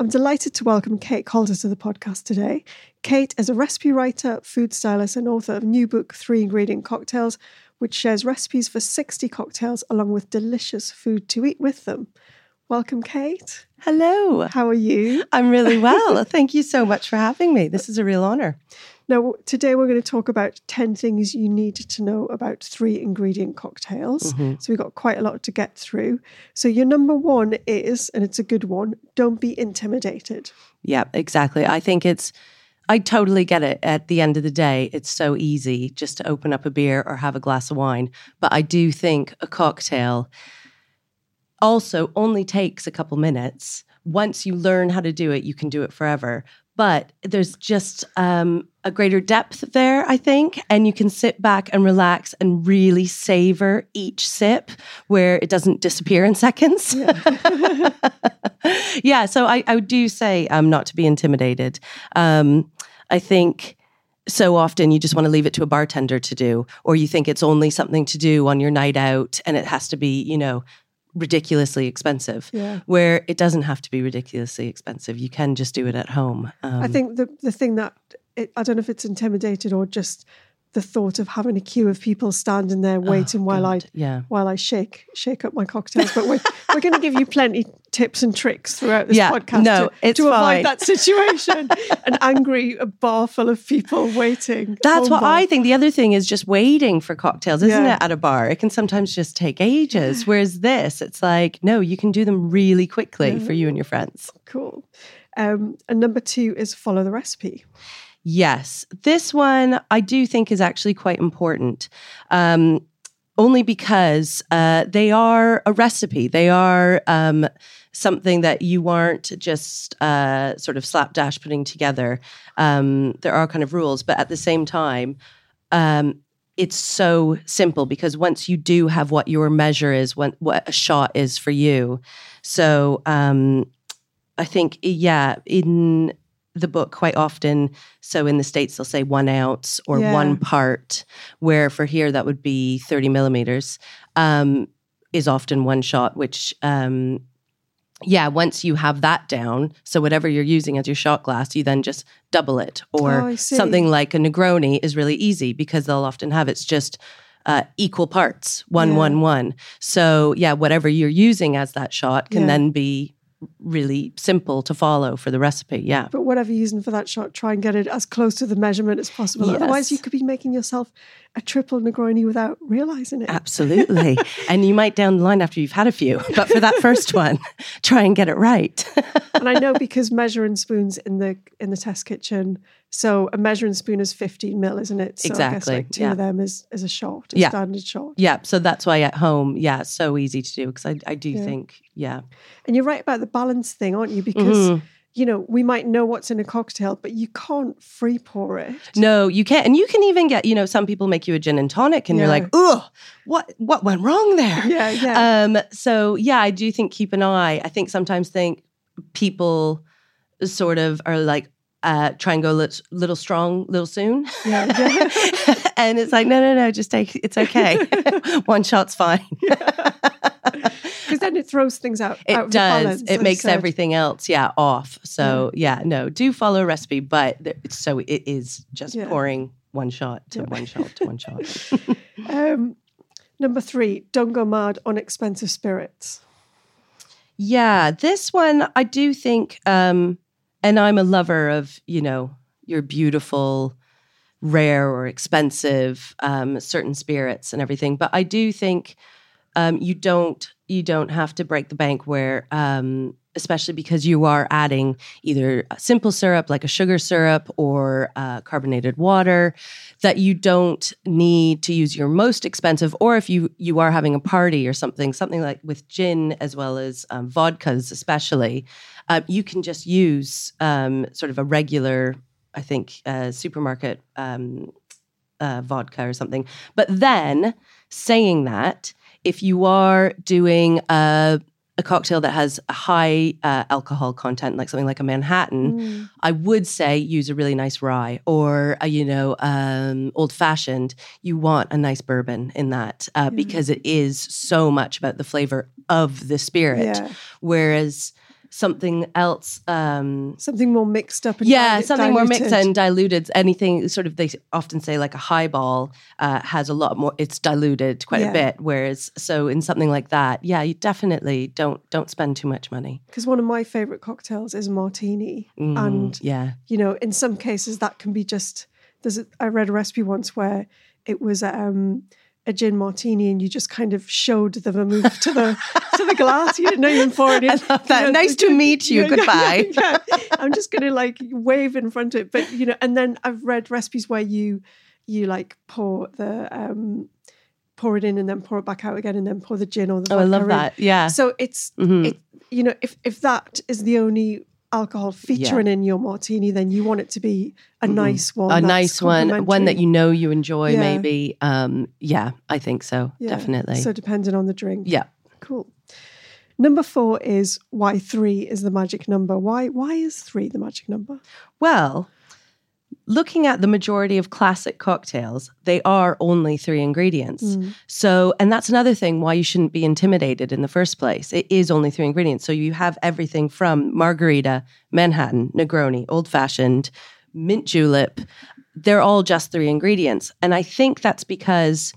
I'm delighted to welcome Kate Calder to the podcast today. Kate is a recipe writer, food stylist, and author of new book, Three Ingredient Cocktails, which shares recipes for 60 cocktails along with delicious food to eat with them. Welcome, Kate. Hello. How are you? I'm really well. Thank you so much for having me. This is a real honor. Now, today we're going to talk about 10 things you need to know about three ingredient cocktails. Mm-hmm. So, we've got quite a lot to get through. So, your number one is, and it's a good one, don't be intimidated. Yeah, exactly. I think it's, I totally get it. At the end of the day, it's so easy just to open up a beer or have a glass of wine. But I do think a cocktail also only takes a couple minutes. Once you learn how to do it, you can do it forever. But there's just um, a greater depth there, I think. And you can sit back and relax and really savor each sip where it doesn't disappear in seconds. Yeah, yeah so I, I do say um, not to be intimidated. Um, I think so often you just want to leave it to a bartender to do, or you think it's only something to do on your night out and it has to be, you know, ridiculously expensive Yeah. where it doesn't have to be ridiculously expensive you can just do it at home um, I think the, the thing that, it, I don't know if it's intimidated or just the thought of having a queue of people standing there waiting while I Oh, yeah while I shake shake up my cocktails. But we're we're going to give you plenty tips and tricks throughout this Yeah, podcast no, to, to avoid that situation. An angry bar full of people waiting. That's what. I think. The other thing is just waiting for cocktails, isn't Yeah. it? At a bar, it can sometimes just take ages. Whereas this, it's like, no, you can do them really quickly for you and your friends. Cool. Um, and number two is follow the recipe. Yes, this one I do think is actually quite important. Um, only because uh, they are a recipe. They are um, something that you aren't just uh, sort of slapdash putting together. Um, there are kind of rules, but at the same time, um, it's so simple because once you do have what your measure is, when, what a shot is for you. So um, I think, yeah, in the book quite often. So in the States, they'll say one ounce or Yeah. one part, where for here, that would be 30 millimeters, um, is often one shot, which, um, yeah, once you have that down, so whatever you're using as your shot glass, you then just double it. Or Oh, something like a Negroni is really easy because they'll often have it's just uh, equal parts, one, Yeah. one, one. So yeah, whatever you're using as that shot can Yeah. then be really simple to follow for the recipe. Yeah. But whatever you're using for that shot, try and get it as close to the measurement as possible. Yes. Otherwise, you could be making yourself a triple Negroni without realizing it. Absolutely. and you might down the line after you've had a few, but for that first one, try and get it right. and I know because measuring spoons in the in the test kitchen, so a measuring spoon is 15 mil, isn't it? So I guess Exactly, like two yeah. of them is is a shot, a Yeah. standard shot. yeah. So that's why at home, yeah, it's so easy to do because I, I do Yeah. think, yeah. And you're right about the balance thing, aren't you? Because Mhm. you know we might know what's in a cocktail, but you can't free pour it. No, you can't. And you can even get, you know, some people make you a gin and tonic and you're like, oh, what what went wrong there? Yeah, yeah. Um, so yeah, I do think keep an eye. I think sometimes think people sort of are like uh, try and go lit- little strong, little soon. Yeah, yeah. and it's like, no, no, no, just take it's okay. One shot's fine. Because then it throws things out. It out does. it makes said. everything else, yeah, off. So yeah, no, do follow a recipe, but so it is just Yeah. pouring one shot to one shot to one shot. Um, number three, don't go mad on expensive spirits. Yeah, this one I do think, um, and I'm a lover of, you know, your beautiful, rare or expensive um, certain spirits and everything. But I do think um, you don't you don't have to break the bank where um, especially because you are adding either a simple syrup like a sugar syrup or uh, carbonated water that you don't need to use your most expensive or if you you are having a party or something something like with gin as well as um, vodkas especially uh, you can just use um, sort of a regular i think uh, supermarket um, uh, vodka or something. But then saying that if you are doing a a cocktail that has a high uh, alcohol content, like something like a Manhattan, mm. I would say use a really nice rye or a, you know um, old fashioned. You want a nice bourbon in that uh, yeah. because it is so much about the flavor of the spirit. Yeah. Whereas something else um something more mixed up yeah something diluted. more mixed and diluted anything sort of they often say like a highball uh, has a lot more it's diluted quite yeah. a bit whereas so in something like that yeah you definitely don't don't spend too much money because one of my favorite cocktails is martini mm, and yeah you know in some cases that can be just there's a, I read a recipe once where it was um a gin martini and you just kind of showed the vermouth to the to the glass. You didn't know even pour it in. I love that. You know, nice to meet you. Goodbye. Yeah, yeah. I'm just gonna like wave in front of it. But you know, and then I've read recipes where you you like pour the um pour it in and then pour it back out again and then pour the gin or the Oh, I love that. Yeah. So it's mm-hmm. it, you know, if if that is the only alcohol featuring yeah. in your martini, then you want it to be a mm nice one. A nice one, one that you know you enjoy, yeah. maybe. Um, yeah, I think so. Yeah. Definitely. So depending on the drink. Yeah. Cool. Number four is why three is the magic number. Why why is three the magic number? Well, looking at the majority of classic cocktails, they are only three ingredients. Mm. So, and that's another thing why you shouldn't be intimidated in the first place. It is only three ingredients. So you have everything from margarita, Manhattan, Negroni, old fashioned, mint julep. They're all just three ingredients. And I think that's because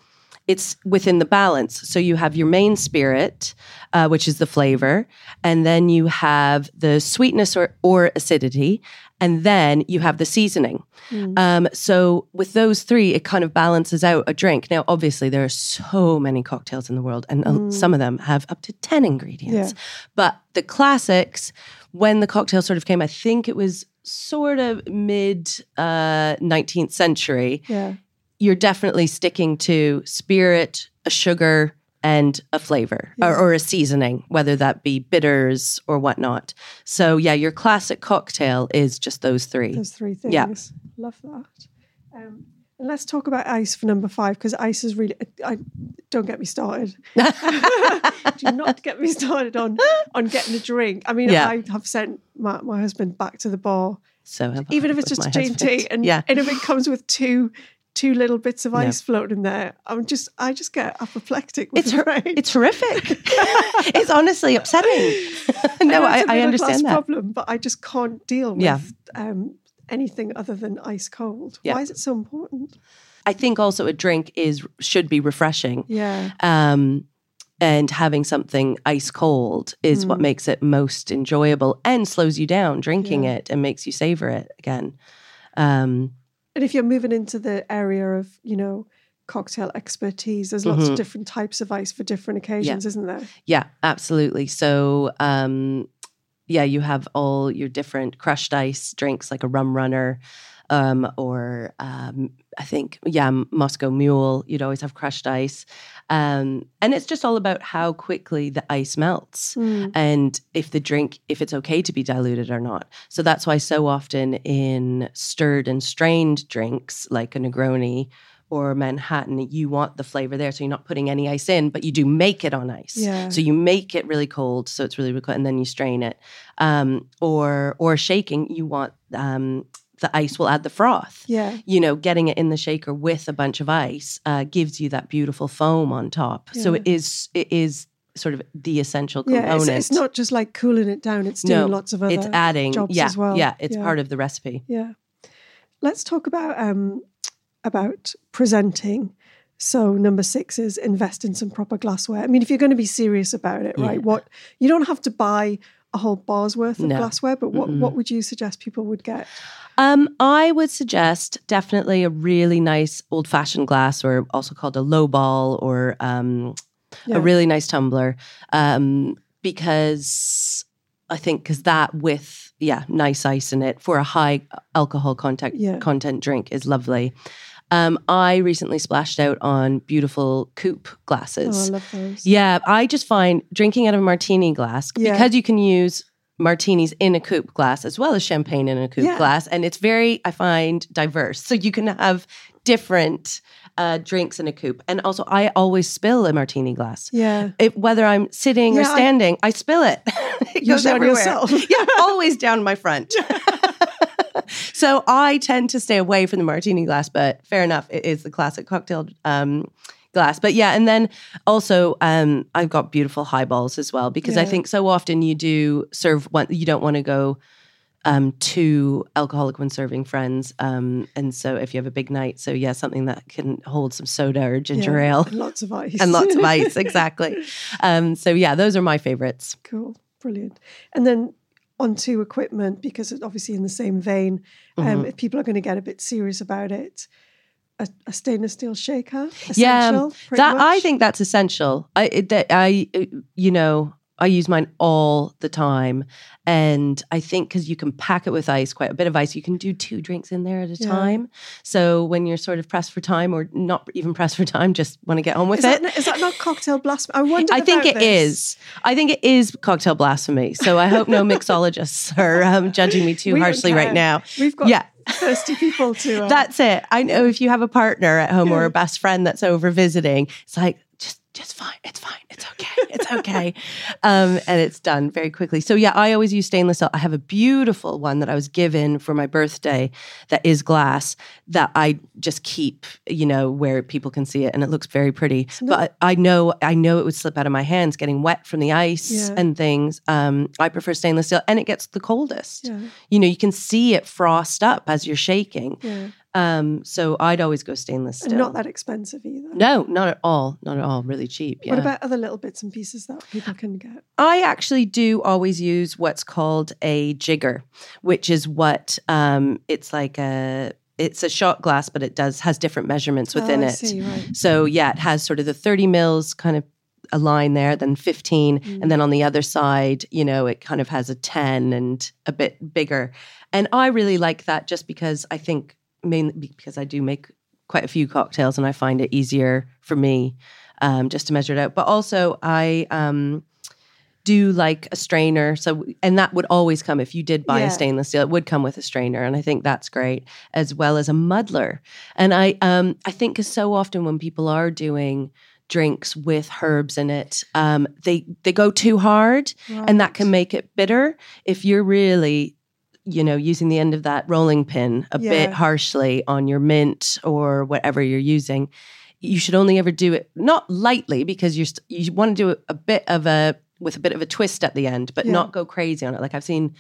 it's within the balance. So you have your main spirit, uh, which is the flavor, and then you have the sweetness or, or acidity, and then you have the seasoning. Mm. Um, so with those three, it kind of balances out a drink. Now, obviously, there are so many cocktails in the world, and mm. some of them have up to 10 ingredients. Yeah. But the classics, when the cocktail sort of came, I think it was sort of mid uh, 19th century. Yeah you're definitely sticking to spirit, a sugar, and a flavor yeah. or, or, a seasoning, whether that be bitters or whatnot. So, yeah, your classic cocktail is just those three. Those three things. Yeah. Love that. Um, and let's talk about ice for number five because ice is really. I don't get me started. Do not get me started on on getting a drink. I mean, yeah. I have sent my, my husband back to the bar. So even if it's just a G tea, and yeah. and if it comes with two two little bits of ice floating there. I'm just, I just get apoplectic. it's hor- it's horrific. it's honestly upsetting. no, I, I, understand that problem, but I just can't deal with yeah. um, anything other than ice cold. Yeah. Why is it so important? I think also a drink is should be refreshing. Yeah. Um, and having something ice cold is mm. what makes it most enjoyable and slows you down drinking yeah. it and makes you savor it again. Um, and if you're moving into the area of, you know, cocktail expertise, there's lots mm-hmm. of different types of ice for different occasions, yeah. isn't there? Yeah, absolutely. So, um, yeah, you have all your different crushed ice drinks like a rum runner, um, or um, I think, yeah, Moscow Mule, you'd always have crushed ice. Um, and it's just all about how quickly the ice melts mm. and if the drink, if it's okay to be diluted or not. So that's why so often in stirred and strained drinks like a Negroni or Manhattan, you want the flavor there. So you're not putting any ice in, but you do make it on ice. Yeah. So you make it really cold, so it's really, really cold, and then you strain it. Um, or or shaking, you want um, the ice will add the froth. Yeah. You know, getting it in the shaker with a bunch of ice uh, gives you that beautiful foam on top. Yeah. So it is it is sort of the essential component. Yeah, it's, it's, not just like cooling it down; it's doing no, lots of other it's adding, jobs yeah, as well. Yeah, it's yeah. part of the recipe. Yeah. Let's talk about um, about presenting. So number six is invest in some proper glassware. I mean, if you're going to be serious about it, right? What you don't have to buy a whole bar's worth of No. glassware, but what what would you suggest people would get? Um, I would suggest definitely a really nice old fashioned glass, or also called a low ball, or um, Yeah. a really nice tumbler, um, because I think because that with yeah nice ice in it for a high alcohol content Yeah. content drink is lovely. Um, I recently splashed out on beautiful coupe glasses. Oh, I love those. Yeah, I just find drinking out of a martini glass Yeah. because you can use martinis in a coupe glass as well as champagne in a coupe Yeah. glass, and it's very I find diverse. So you can have different uh, drinks in a coupe, and also I always spill a martini glass. Yeah. It, whether I'm sitting or Yeah, I- standing, I, spill it. it goes everywhere. yourself. yeah, always down my front. so I tend to stay away from the martini glass, but fair enough, it is the classic cocktail um, glass. But yeah, and then also um, I've got beautiful highballs as well because I think so often you do serve one. You don't want to go um, too alcoholic when serving friends, um, and so if you have a big night, so yeah, something that can hold some soda or ginger Yeah. ale And lots of ice. and lots of ice, exactly. Um, so yeah, those are my favorites. Cool, brilliant. And then onto equipment because obviously in the same vein. Um, Mm-hmm. If people are going to get a bit serious about it, a, a stainless steel shaker, Yeah, that I think that's essential. I that I uh, you know I use mine all the time, and I think because you can pack it with ice, quite a bit of ice, you can do two drinks in there at a Yeah. time. So when you're sort of pressed for time, or not even pressed for time, just want to get on with Is it. that, is that not cocktail blasphemy? I wonder. I think it this. is. I think it is cocktail blasphemy. So I hope no mixologists are um, judging me too We harshly right now. We've got Yeah. thirsty people to. Uh, That's it. I know if you have a partner at home or a best friend that's over visiting, it's like just just fine. It's fine. It's okay. It's okay. um, and it's done very quickly. So yeah, I always use stainless steel. I have a beautiful one that I was given for my birthday that is glass that I just keep, you know, where people can see it and it looks very pretty. But I know I know it would slip out of my hands getting wet from the ice Yeah. and things. Um, I prefer stainless steel and it gets the coldest. Yeah. You know, you can see it frost up as you're shaking. yeah, Um, so I'd always go stainless steel. and not that expensive either. No, not at all. Not at all. Really cheap. Yeah. What about other little bits and pieces that people can get? I actually do always use what's called a jigger, which is what um, it's like a it's a shot glass, but it does has different measurements within oh, I it. See, right. So yeah, it has sort of the 30 mils kind of a line there, then 15. Mm. And then on the other side, you know, it kind of has a 10 and a bit bigger. And I really like that just because I think mainly because I do make quite a few cocktails and I find it easier for me um, just to measure it out. But also I um do like a strainer. So, and that would always come if you did buy Yeah. a stainless steel, it would come with a strainer. And I think that's great, as well as a muddler. And I, um, I think 'cause so often when people are doing drinks with herbs in it, um, they, they go too hard and that can make it bitter. If you're really, you know, using the end of that rolling pin a Yeah. bit harshly on your mint or whatever you're using, you should only ever do it not lightly because you're st- you want to do a bit of a with a bit of a twist at the end, but Yeah. not go crazy on it. Like I've seen,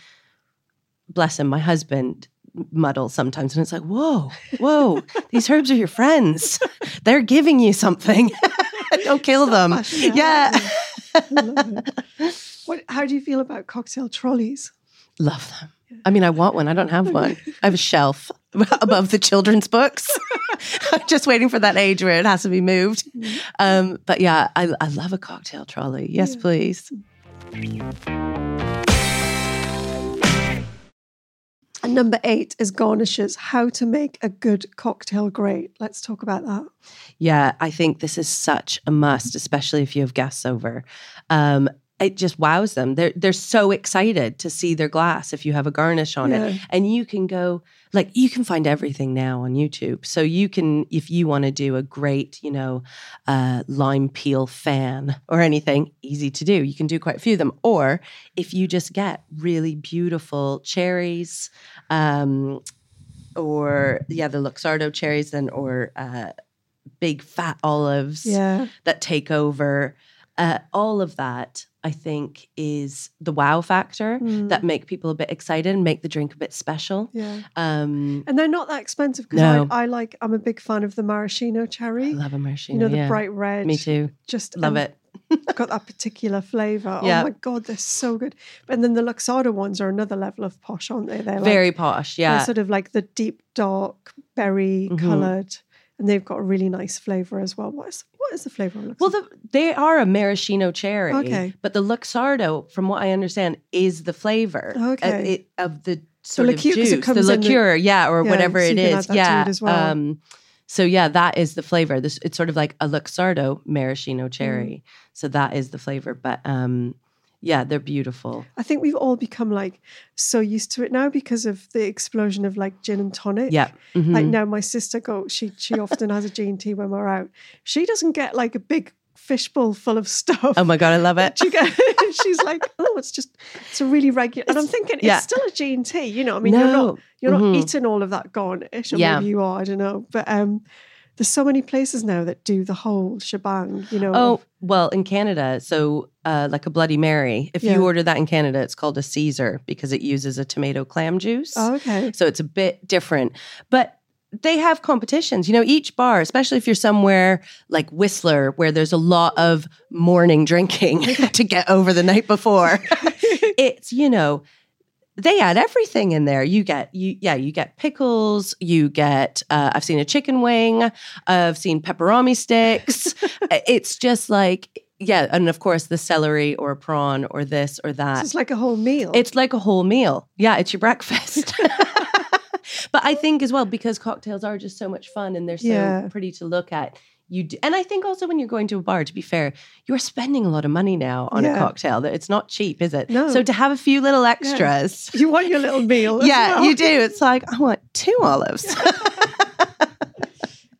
bless him, my husband muddle sometimes, and it's like, whoa, whoa, these herbs are your friends. They're giving you something. Don't kill them. flashing. Yeah. What, how do you feel about cocktail trolleys? Love them. I mean, I want one. I don't have one. I have a shelf above the children's books. I'm just waiting for that age where it has to be moved. Um, but yeah, I, I love a cocktail trolley. Yes, please. And number eight is garnishes. How to make a good cocktail great. Let's talk about that. Yeah, I think this is such a must, especially if you have guests over. Um, it just wows them. They're they're so excited to see their glass if you have a garnish on Yeah. it, and you can go like you can find everything now on YouTube. So you can if you want to do a great, you know, uh, lime peel fan or anything, easy to do. You can do quite a few of them. Or if you just get really beautiful cherries, um, or yeah, the Luxardo cherries, then or uh, big fat olives Yeah. that take over. Uh, all of that I think, is the wow factor Mm. that make people a bit excited and make the drink a bit special. Yeah. Um, And they're not that expensive because No. I, I like, I'm a big fan of the maraschino cherry. I love a maraschino. You know, the yeah. bright red. Me too. Just Love and it. got that particular flavor. Yeah. Oh my god, they're so good. And then the Luxardo ones are another level of posh, aren't they? They're like, Very posh. Yeah. They're sort of like the deep dark berry Mhm. colored, and they've got a really nice flavor as well. What is what is the flavor of Luxardo? Well, the, they are a maraschino cherry. Okay. But the Luxardo, from what I understand, is the flavor uh, Okay. it, of the sort of liqueur- 'cause juice. the comes the- liqueur, yeah, or Yeah, whatever so it you can add is. yeah. it well. Um, so yeah, that is the flavor. This it's sort of like a Luxardo maraschino Mm. cherry. So that is the flavor. But um, yeah, they're beautiful. I think we've all become like so used to it now because of the explosion of like gin and tonic. Yeah. Like Mhm. now, my sister go. She she often has a G and T when we're out. She doesn't get like a big fishbowl full of stuff. Oh my god, I love it. She go, she's like, oh, it's just it's a really regular. And I'm thinking yeah. it's still a G and T. You know, I mean, you're not you're not Mhm. eating all of that garnish, or Yeah. maybe you are. I don't know, but um, there's so many places now that do the whole shebang. You know. Oh well, in Canada, so uh, like a Bloody Mary. If Yeah. you order that in Canada, it's called a Caesar because it uses a tomato clam juice. oh, okay. So it's a bit different. But they have competitions. You know, each bar, especially if you're somewhere like Whistler, where there's a lot of morning drinking to get over the night before, it's, you know, they add everything in there. You get you yeah, you get pickles, you get uh, I've seen a chicken wing, I've seen pepperoni sticks. it's just like yeah, and of course the celery or a prawn or this or that. So it's like a whole meal. It's like a whole meal. Yeah, it's your breakfast. but I think as well because cocktails are just so much fun and they're so Yeah. pretty to look at. You do, and I think also when you're going to a bar, to be fair, you're spending a lot of money now on Yeah. a cocktail. That it's not cheap, is it? No. So to have a few little extras, you want your little meal. yeah, well. you do. It's like I want two olives.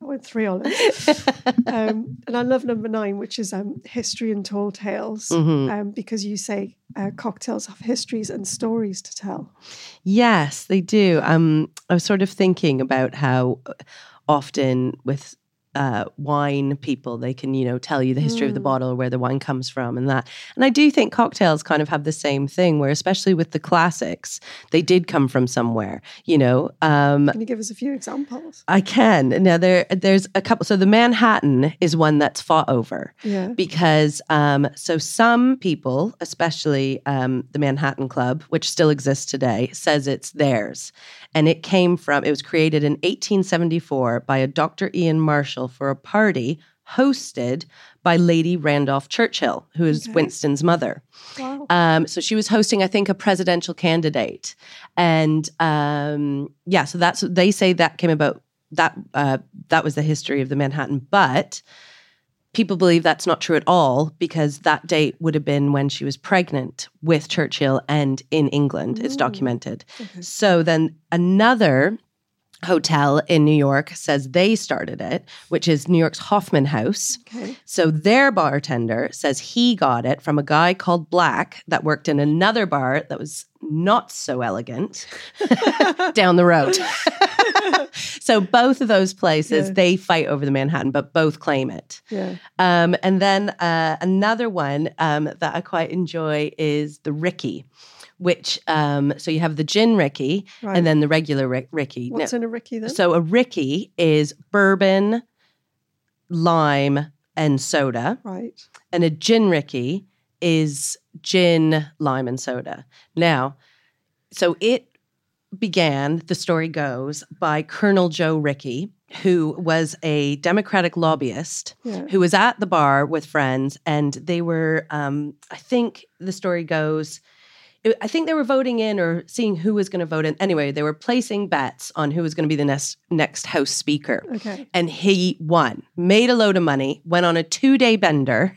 I went three olives. um, and I love number nine, which is um, history and tall tales, Mhm. um, because you say uh, cocktails have histories and stories to tell. Yes, they do. Um, I was sort of thinking about how often with uh, wine people, they can, you know, tell you the history of the Mm. bottle where the wine comes from and that. And I do think cocktails kind of have the same thing, where especially with the classics, they did come from somewhere, you know. Um, Can you give us a few examples? I can. Now there there's a couple so the Manhattan is one that's fought over Yeah. because um, so some people, especially um, the Manhattan Club, which still exists today, says it's theirs, and it came from. It was created in 1874 by a Dr. Ian Marshall for a party hosted by Lady Randolph Churchill, who is Okay. Winston's mother. Wow. Um, so she was hosting, I think, a presidential candidate, and um, yeah, so that's they say that came about. That uh, that was the history of the Manhattan, but people believe that's not true at all because that date would have been when she was pregnant with Churchill and in England. It's Ooh. documented. Okay. So then another hotel in New York says they started it, which is New York's Hoffman House. Okay. So their bartender says he got it from a guy called Black that worked in another bar that was not so elegant down the road. so both of those places Yeah. they fight over the Manhattan, but both claim it. Yeah. Um, and then uh, another one um, that I quite enjoy is the Rickey. Which um, so you have the gin Rickey Right. and then the regular Rick- Rickey. What's in a Rickey then? so a Rickey is bourbon, lime, and soda, right. and a gin Rickey is gin, lime, and soda. Now, so it began, the story goes, by Colonel Joe Rickey, who was a Democratic lobbyist Yeah. who was at the bar with friends, and they were, um, I think the story goes, it- I think they were voting in or seeing who was going to vote in. Anyway, they were placing bets on who was going to be the next next House Speaker, Okay. and he won, made a load of money, went on a two day bender.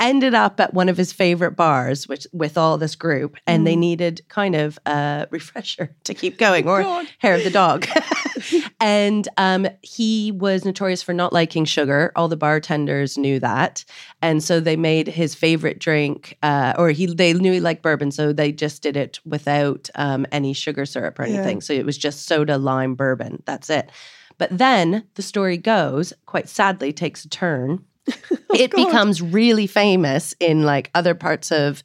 Ended up at one of his favorite bars, which with all this group, and they Mm. needed kind of a refresher to keep going, or God. hair of the dog. and um, he was notorious for not liking sugar. All the bartenders knew that, and so they made his favorite drink, uh, or he they knew he liked bourbon, so they just did it without um, any sugar syrup or Yeah. anything. So it was just soda, lime, bourbon. That's it. But then the story goes, quite sadly, takes a turn it God. becomes really famous in like other parts of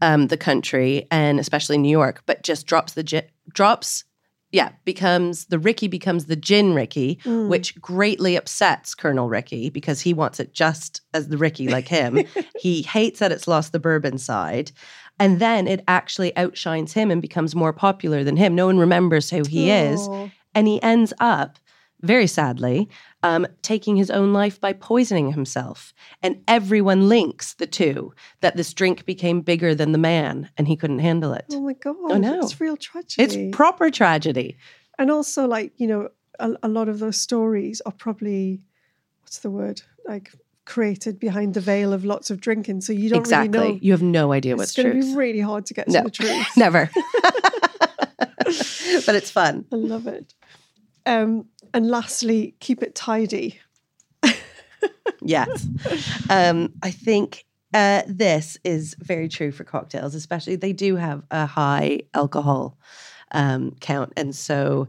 um, the country and especially New York, but just drops the gi- drops. Yeah, becomes the Rickey becomes the gin Rickey, Mm. which greatly upsets Colonel Rickey because he wants it just as the Rickey like him. he hates that it's lost the bourbon side. And then it actually outshines him and becomes more popular than him. No one remembers who he is. And he ends up, very sadly, um, taking his own life by poisoning himself. And everyone links the two that this drink became bigger than the man and he couldn't handle it. Oh my god! know. it's real tragedy. It's proper tragedy. and also like you know a, a lot of those stories are probably what's the word like created behind the veil of lots of drinking, so you don't exactly. really know. You have no idea it's what's going to be really hard to get No. to the truth. Never. but it's fun. I love it. Um, and lastly, keep it tidy. Yes. Um, I think uh, this is very true for cocktails, especially they do have a high alcohol um, count. And so,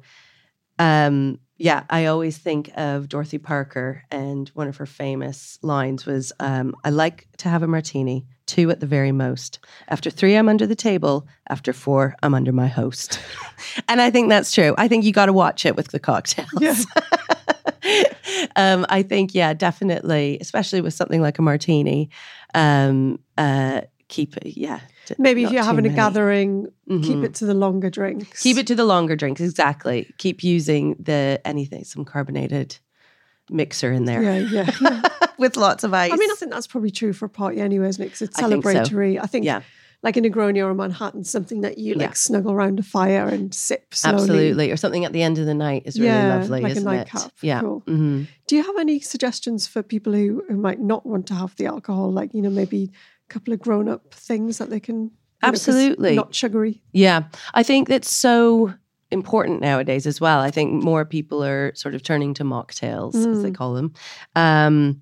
um, yeah, I always think of Dorothy Parker, and one of her famous lines was um, I like to have a martini, two at the very most. After three, I'm under the table. After four, I'm under my host. and I think that's true. I think you got to watch it with the cocktails. Yeah. um, I think, yeah, definitely, especially with something like a martini. Um, uh, keep it, yeah. Maybe if you're having a gathering, keep Mhm. it to the longer drinks. Keep it to the longer drinks, exactly. Keep using the anything, some carbonated mixer in there Yeah, yeah. yeah. with lots of ice. I mean, I think that's probably true for a party anyway, isn't it? 'Cause it's I think so. celebratory. I think, Yeah. like a Negroni or a Manhattan, something that you like Yeah. snuggle around a fire and sip slowly. Absolutely. Or something at the end of the night is really Yeah, lovely, like isn't nightcap. it? Yeah. Cool. hmm Do you have any suggestions for people who, who might not want to have the alcohol? Like, you know, maybe a couple of grown up things that they can. you know, 'cause Absolutely. not sugary. Yeah. I think that's so important nowadays as well. I think more people are sort of turning to mocktails, as they Mm. call them. Um,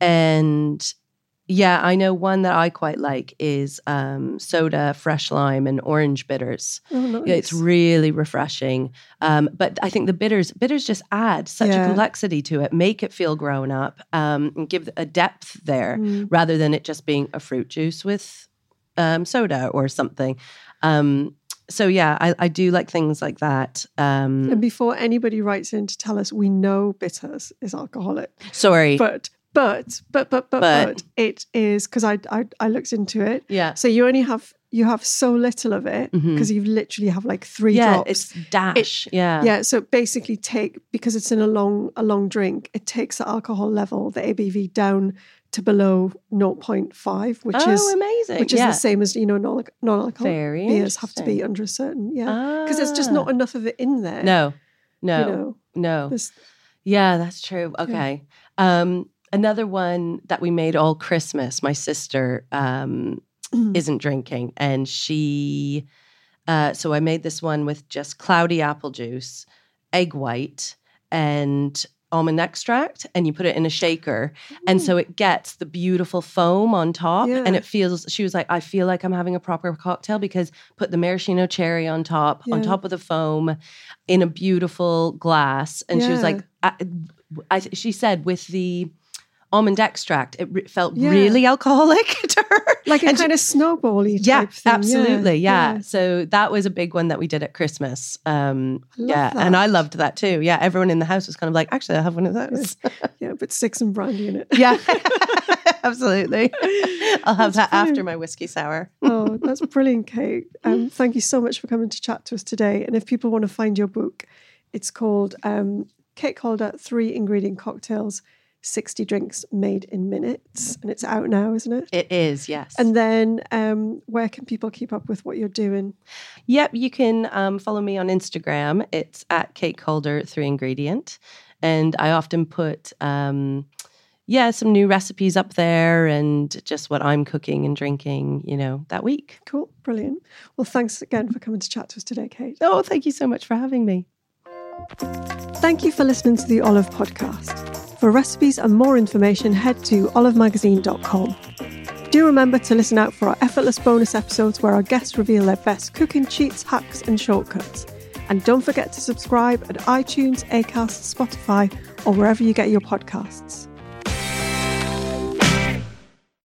and yeah, I know one that I quite like is um, soda, fresh lime, and orange bitters. Oh, nice. It's really refreshing. Um, but I think the bitters bitters just add such Yeah. a complexity to it, make it feel grown up, um, and give a depth there Mm. rather than it just being a fruit juice with um, soda or something. Um, so yeah, I, I do like things like that. Um, And before anybody writes in to tell us we know bitters is alcoholic, sorry, but but but but but, But- but it is because I, I I looked into it. yeah, So you only have you have so little of it because you literally have like three yeah, drops. it's dash. yeah, yeah, so basically take because it's in a long a long drink, it takes the alcohol level, the ABV down to below 0.5, which oh, is amazing. which is yeah. the same as you know non alcoholic beers have to be under a certain yeah because there's just Ah. not enough of it in there. No, no, you know, no. Yeah, that's true. Okay. Um, another one that we made all Christmas, my sister um, isn't drinking. And she, uh, so I made this one with just cloudy apple juice, egg white, and almond extract. And you put it in a shaker. And so it gets the beautiful foam on top. And it feels, she was like, I feel like I'm having a proper cocktail because put the maraschino cherry on top, on top of the foam in a beautiful glass. And she was like, I, I, she said with the almond extract, it re- felt Yeah. really alcoholic to her. like a And she- kind of snowbally yeah, type thing. absolutely. Yeah. yeah. So that was a big one that we did at Christmas. Um, I yeah. And I loved that too. Yeah. Everyone in the house was kind of like, actually, I'll have one of those. Yeah, but six and brandy in it. yeah. Absolutely. I'll have That's that after my whiskey sour. oh, that's brilliant, Kate. Um, thank you so much for coming to chat to us today. And if people want to find your book, it's called um, Kate Calder Three Ingredient Cocktails 60 Drinks Made in Minutes. And it's out now, isn't it? It is, yes. And then um, where can people keep up with what you're doing? Yep, you can um, follow me on Instagram. It's at Kate Calder Three Ingredient, and I often put um, yeah some new recipes up there and just what I'm cooking and drinking, you know, that week. Cool, brilliant. Well, thanks again for coming to chat to us today, Kate. Oh, thank you so much for having me. Thank you for listening to the Olive Podcast. For recipes and more information, head to olivemagazine.com. Do remember to listen out for our effortless bonus episodes where our guests reveal their best cooking cheats, hacks, and shortcuts. And don't forget to subscribe at iTunes, Acast, Spotify, or wherever you get your podcasts.